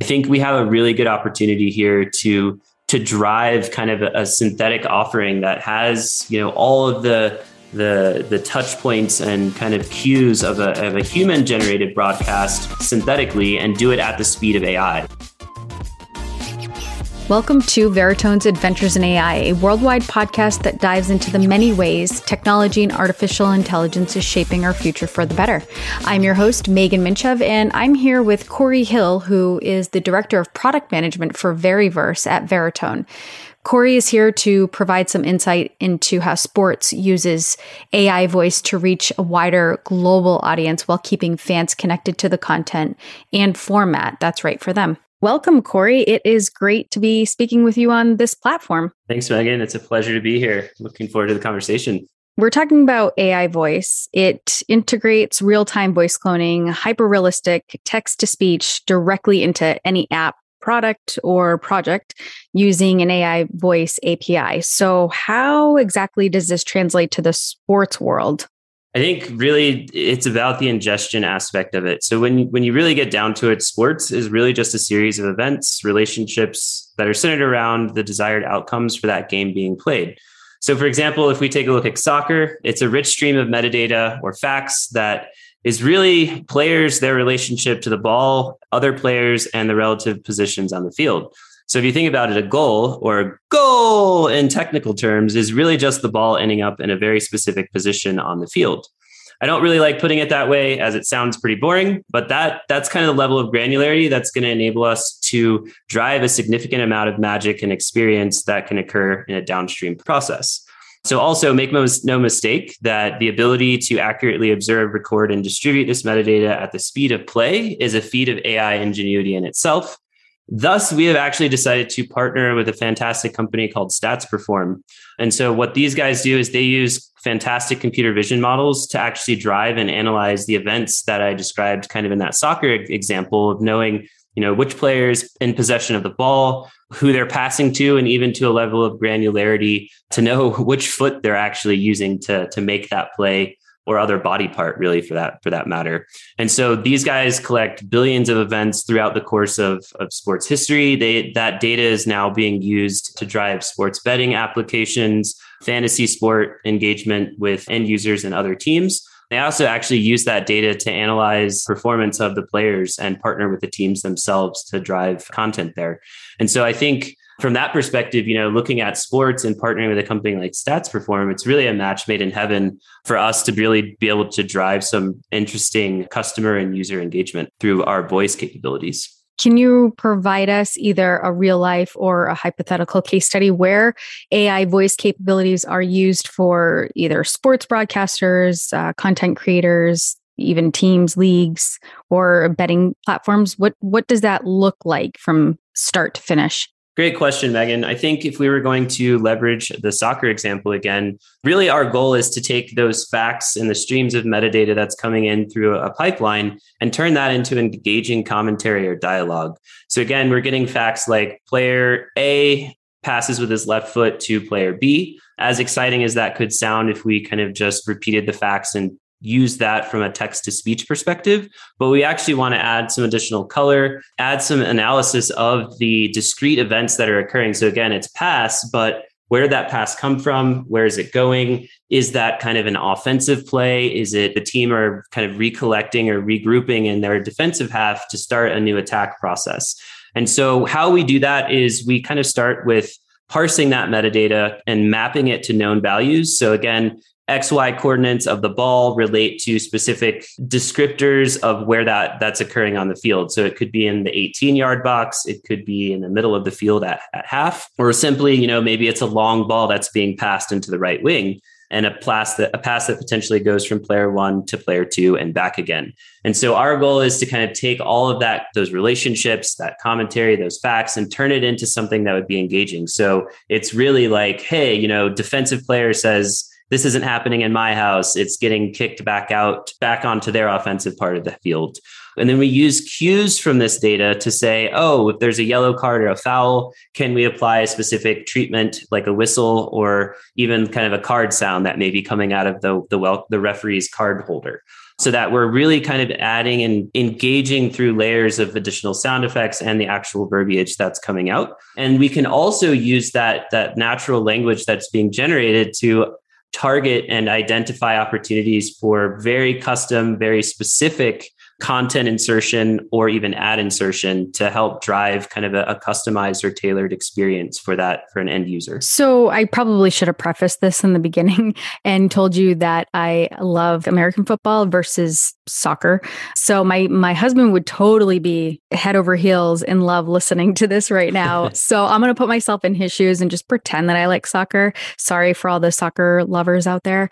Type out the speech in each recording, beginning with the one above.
I think we have a really good opportunity here to to drive kind of a, a synthetic offering that has, you know, all of the the the touch points and kind of cues of a, of a human generated broadcast synthetically and do it at the speed of AI. Welcome to Veritone's Adventures in AI, a worldwide podcast that dives into the many ways technology and artificial intelligence is shaping our future for the better. I'm your host, Megan Minchev, and I'm here with Corey Hill, who is the Director of Product Management for Veriverse at Veritone. Corey is here to provide some insight into how sports uses AI voice to reach a wider global audience while keeping fans connected to the content and format that's right for them. Welcome, Corey. It is great to be speaking with you on this platform. Thanks, Megan. It's a pleasure to be here. Looking forward to the conversation. We're talking about AI voice. It integrates real time voice cloning, hyper realistic text to speech directly into any app, product, or project using an AI voice API. So, how exactly does this translate to the sports world? I think really it's about the ingestion aspect of it. So when when you really get down to it, sports is really just a series of events, relationships that are centered around the desired outcomes for that game being played. So for example, if we take a look at soccer, it's a rich stream of metadata or facts that is really players their relationship to the ball, other players and the relative positions on the field. So if you think about it, a goal or goal in technical terms is really just the ball ending up in a very specific position on the field. I don't really like putting it that way as it sounds pretty boring, but that that's kind of the level of granularity that's going to enable us to drive a significant amount of magic and experience that can occur in a downstream process. So also make no mistake that the ability to accurately observe, record, and distribute this metadata at the speed of play is a feat of AI ingenuity in itself. Thus, we have actually decided to partner with a fantastic company called Stats Perform. And so, what these guys do is they use fantastic computer vision models to actually drive and analyze the events that I described kind of in that soccer example of knowing you know which players in possession of the ball who they're passing to and even to a level of granularity to know which foot they're actually using to to make that play or other body part really for that for that matter. And so these guys collect billions of events throughout the course of, of sports history. They that data is now being used to drive sports betting applications fantasy sport engagement with end users and other teams. They also actually use that data to analyze performance of the players and partner with the teams themselves to drive content there. And so i think from that perspective, you know, looking at sports and partnering with a company like Stats Perform, it's really a match made in heaven for us to really be able to drive some interesting customer and user engagement through our voice capabilities. Can you provide us either a real life or a hypothetical case study where AI voice capabilities are used for either sports broadcasters, uh, content creators, even teams, leagues, or betting platforms? What what does that look like from start to finish? Great question, Megan. I think if we were going to leverage the soccer example again, really our goal is to take those facts and the streams of metadata that's coming in through a pipeline and turn that into engaging commentary or dialogue. So again, we're getting facts like player A passes with his left foot to player B. As exciting as that could sound if we kind of just repeated the facts and use that from a text to speech perspective, but we actually want to add some additional color, add some analysis of the discrete events that are occurring. So again, it's pass, but where did that pass come from? Where is it going? Is that kind of an offensive play? Is it the team are kind of recollecting or regrouping in their defensive half to start a new attack process? And so how we do that is we kind of start with parsing that metadata and mapping it to known values. So again, XY coordinates of the ball relate to specific descriptors of where that that's occurring on the field. So it could be in the 18 yard box, it could be in the middle of the field at, at half, or simply, you know, maybe it's a long ball that's being passed into the right wing and a pass that a pass that potentially goes from player one to player two and back again. And so our goal is to kind of take all of that, those relationships, that commentary, those facts, and turn it into something that would be engaging. So it's really like, hey, you know, defensive player says, this isn't happening in my house. It's getting kicked back out, back onto their offensive part of the field. And then we use cues from this data to say, oh, if there's a yellow card or a foul, can we apply a specific treatment like a whistle or even kind of a card sound that may be coming out of the, the, well, the referee's card holder? so that we're really kind of adding and engaging through layers of additional sound effects and the actual verbiage that's coming out. And we can also use that, that natural language that's being generated to target and identify opportunities for very custom, very specific content insertion or even ad insertion to help drive kind of a, a, customized or tailored experience for that for an end user. So I probably should have prefaced this in the beginning and told you that I love American football versus soccer. So my my husband would totally be head over heels in love listening to this right now. so I'm going to put myself in his shoes and just pretend that I like soccer. Sorry for all the soccer lovers out there.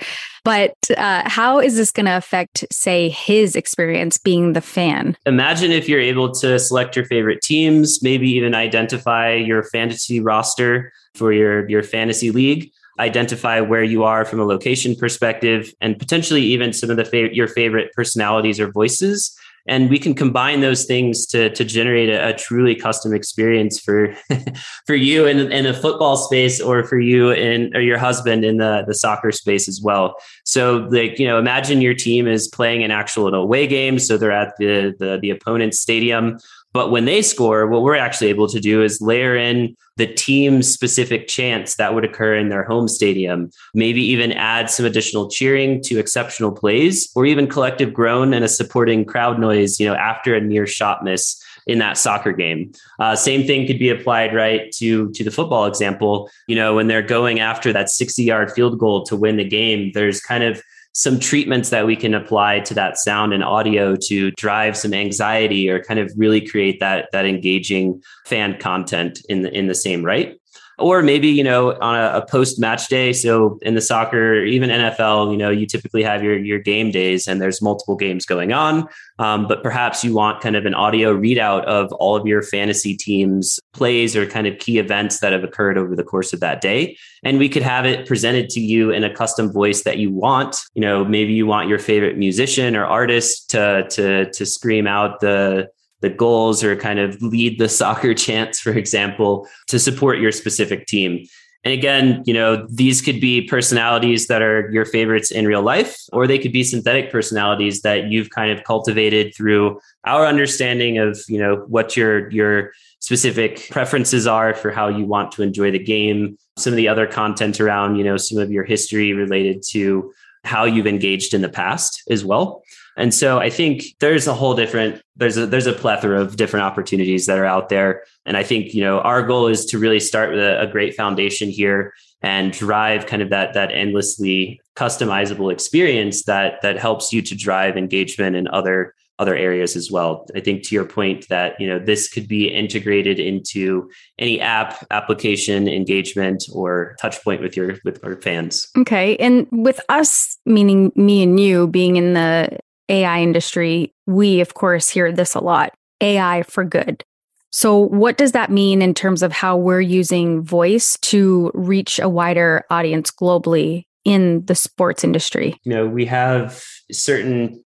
But uh, how is this going to affect, say, his experience being the fan? Imagine if you're able to select your favorite teams, maybe even identify your fantasy roster for your, your fantasy league identify where you are from a location perspective and potentially even some of the fa- your favorite personalities or voices and we can combine those things to to generate a, a truly custom experience for for you in, in a football space or for you in or your husband in the the soccer space as well. So like you know imagine your team is playing an actual away game. So they're at the the, the opponent's stadium but when they score, what we're actually able to do is layer in the team specific chants that would occur in their home stadium, maybe even add some additional cheering to exceptional plays, or even collective groan and a supporting crowd noise, you know, after a near shot miss in that soccer game. Uh, same thing could be applied right to to the football example. You know, when they're going after that 60 yard field goal to win the game, there's kind of some treatments that we can apply to that sound and audio to drive some anxiety or kind of really create that that engaging fan content in the in the same right or maybe you know on a, a post match day. So in the soccer even nfl you know you typically have your your game days and there's multiple games going on. Um, but perhaps you want kind of an audio readout of all of your fantasy teams plays or kind of key events that have occurred over the course of that day. And we could have it presented to you in a custom voice that you want. You know maybe you want your favorite musician or artist to to to scream out the the goals or kind of lead the soccer chants, for example, to support your specific team. And again, you know, these could be personalities that are your favorites in real life, or they could be synthetic personalities that you've kind of cultivated through our understanding of, you know, what your your specific preferences are for how you want to enjoy the game, some of the other content around, you know, some of your history related to how you've engaged in the past as well. And so I think there's a whole different there's a there's a plethora of different opportunities that are out there. And I think, you know, our goal is to really start with a, a great foundation here and drive kind of that that endlessly customizable experience that that helps you to drive engagement in other other areas as well. I think to your point that you know this could be integrated into any app, application, engagement, or touch point with your with our fans. Okay, and with us, meaning me and you, being in the AI industry, we of course hear this a lot AI for good. So, what does that mean in terms of how we're using voice to reach a wider audience globally in the sports industry? You know, we have certain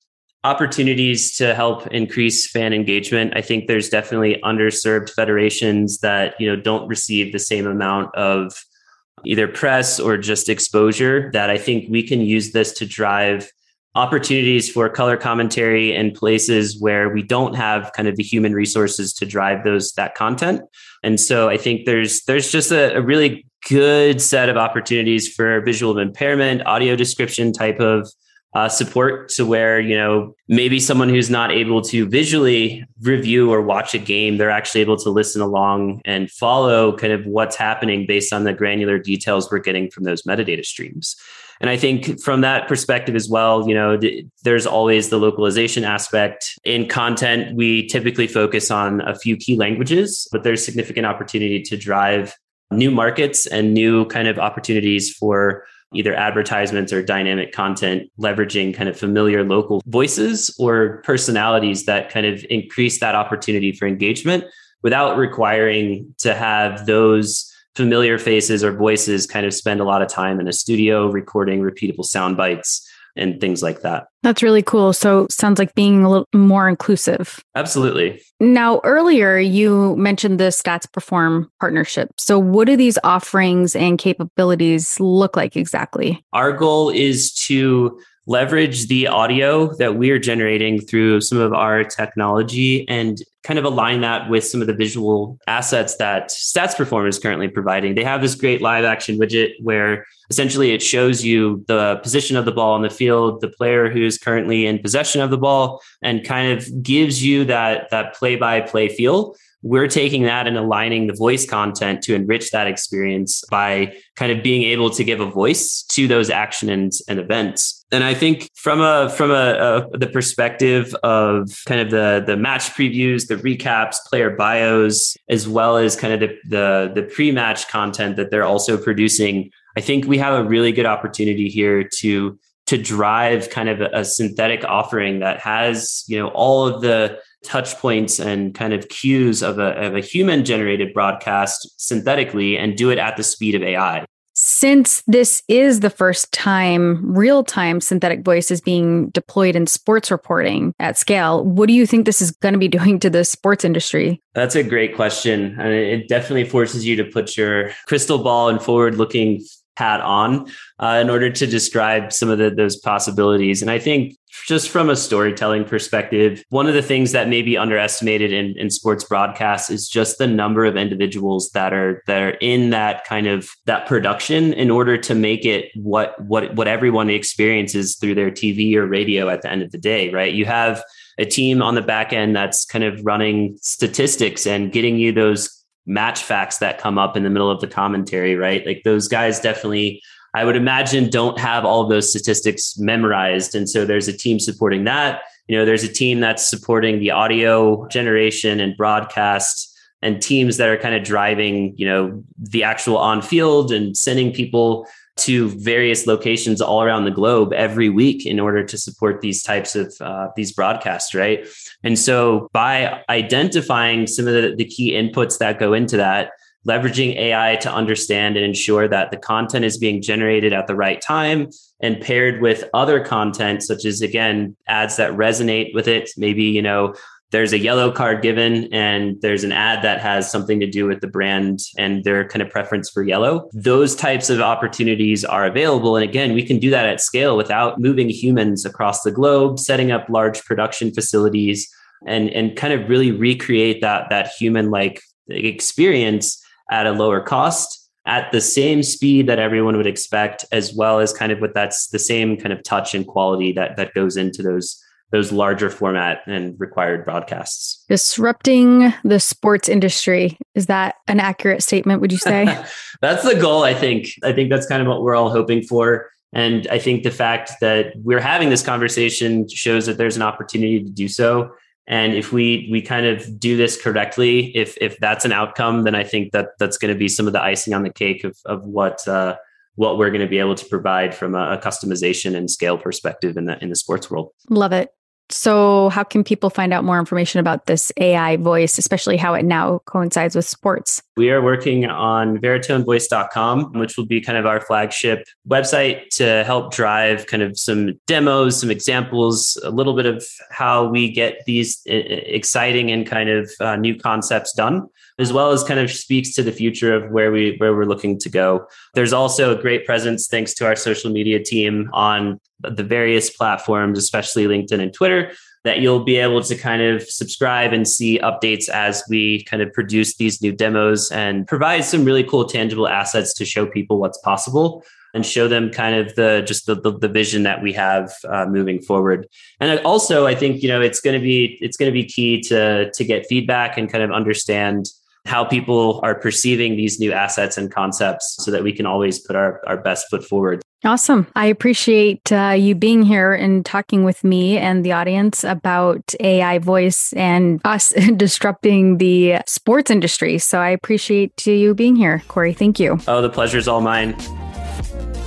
opportunities to help increase fan engagement. I think there's definitely underserved federations that, you know, don't receive the same amount of either press or just exposure that I think we can use this to drive opportunities for color commentary in places where we don't have kind of the human resources to drive those that content. And so i think there's there's just a, a really good set of opportunities for visual impairment audio description type of uh, support to where you know maybe someone who's not able to visually review or watch a game they're actually able to listen along and follow kind of what's happening based on the granular details we're getting from those metadata streams and I think from that perspective as well, you know, th- there's always the localization aspect. In content, we typically focus on a few key languages, but there's significant opportunity to drive new markets and new kind of opportunities for either advertisements or dynamic content, leveraging kind of familiar local voices or personalities that kind of increase that opportunity for engagement without requiring to have those familiar faces or voices kind of spend a lot of time in a studio recording repeatable sound bites and things like that. That's really cool. So sounds like being a little more inclusive. Absolutely. Now, earlier you mentioned the Stats Perform partnership. So what do these offerings and capabilities look like exactly? Our goal is to leverage the audio that we're generating through some of our technology and kind of align that with some of the visual assets that Stats Perform is currently providing. They have this great live action widget where essentially it shows you the position of the ball on the field, the player who's currently in possession of the ball, and kind of gives you that that play by play feel we're taking that and aligning the voice content to enrich that experience by kind of being able to give a voice to those actions and events. And i think from a from a, a, the perspective of kind of the the match previews the recaps player bios as well as kind of the the, the pre-match content that they're also producing i think we have a really good opportunity here to to drive kind of a, a synthetic offering that has you know all of the touch points and kind of cues of a, of a human generated broadcast synthetically and do it at the speed of AI. Since this is the first time real time synthetic voice is being deployed in sports reporting at scale, what do you think this is going to be doing to the sports industry? That's a great question. And it definitely forces you to put your crystal ball and forward looking hat on uh, in order to describe some of the, those possibilities. And I think just from a storytelling perspective, one of the things that may be underestimated in, in sports broadcasts is just the number of individuals that are that are in that kind of that production in order to make it what what what everyone experiences through their TV or radio at the end of the day, right? You have a team on the back end that's kind of running statistics and getting you those match facts that come up in the middle of the commentary, right? Like those guys definitely, I would imagine, don't have all of those statistics memorized. And so there's a team supporting that. You know, there's a team that's supporting the audio generation and broadcast and teams that are kind of driving, you know, the actual on field and sending people to various locations all around the globe every week in order to support these types of uh, these broadcasts right? And so by identifying some of the, the key inputs that go into that leveraging ai to understand and ensure that the content is being generated at the right time and paired with other content such as again ads that resonate with it maybe you know there's a yellow card given and there's an ad that has something to do with the brand and their kind of preference for yellow. Those types of opportunities are available. And again, we can do that at scale without moving humans across the globe, setting up large production facilities and, and kind of really recreate that, that human like experience at a lower cost at the same speed that everyone would expect, as well as kind of with that's the same kind of touch and quality that that goes into those those larger format and required broadcasts. Disrupting the sports industry. Is that an accurate statement, would you say? that's the goal, I think. I think that's kind of what we're all hoping for. And I think the fact that we're having this conversation shows that there's an opportunity to do so. And if we we kind of do this correctly, if if that's an outcome, then I think that that's going to be some of the icing on the cake of of what uh, what we're going to be able to provide from a, customization and scale perspective in the in the sports world. Love it. So, how can people find out more information about this AI voice, especially how it now coincides with sports? We are working on veritonevoice.com, which will be kind of our flagship website to help drive kind of some demos, some examples, a little bit of how we get these exciting and kind of uh, new concepts done as well as kind of speaks to the future of where we where we're looking to go. There's also a great presence thanks to our social media team on the various platforms, especially LinkedIn and Twitter, that you'll be able to kind of subscribe and see updates as we kind of produce these new demos and provide some really cool tangible assets to show people what's possible and show them kind of the just the, the, the vision that we have uh, moving forward. And also i think you know it's going to be it's going to be key to to get feedback and kind of understand how people are perceiving these new assets and concepts so that we can always put our, our best foot forward. Awesome. I appreciate uh, you being here and talking with me and the audience about AI voice and us disrupting the sports industry. So I appreciate you being here, Corey. Thank you. Oh, the pleasure is all mine.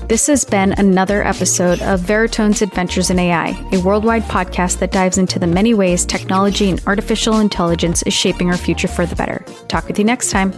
This has been another episode of Veritone's Adventures in AI, a worldwide podcast that dives into the many ways technology and artificial intelligence is shaping our future for the better. Talk with you next time.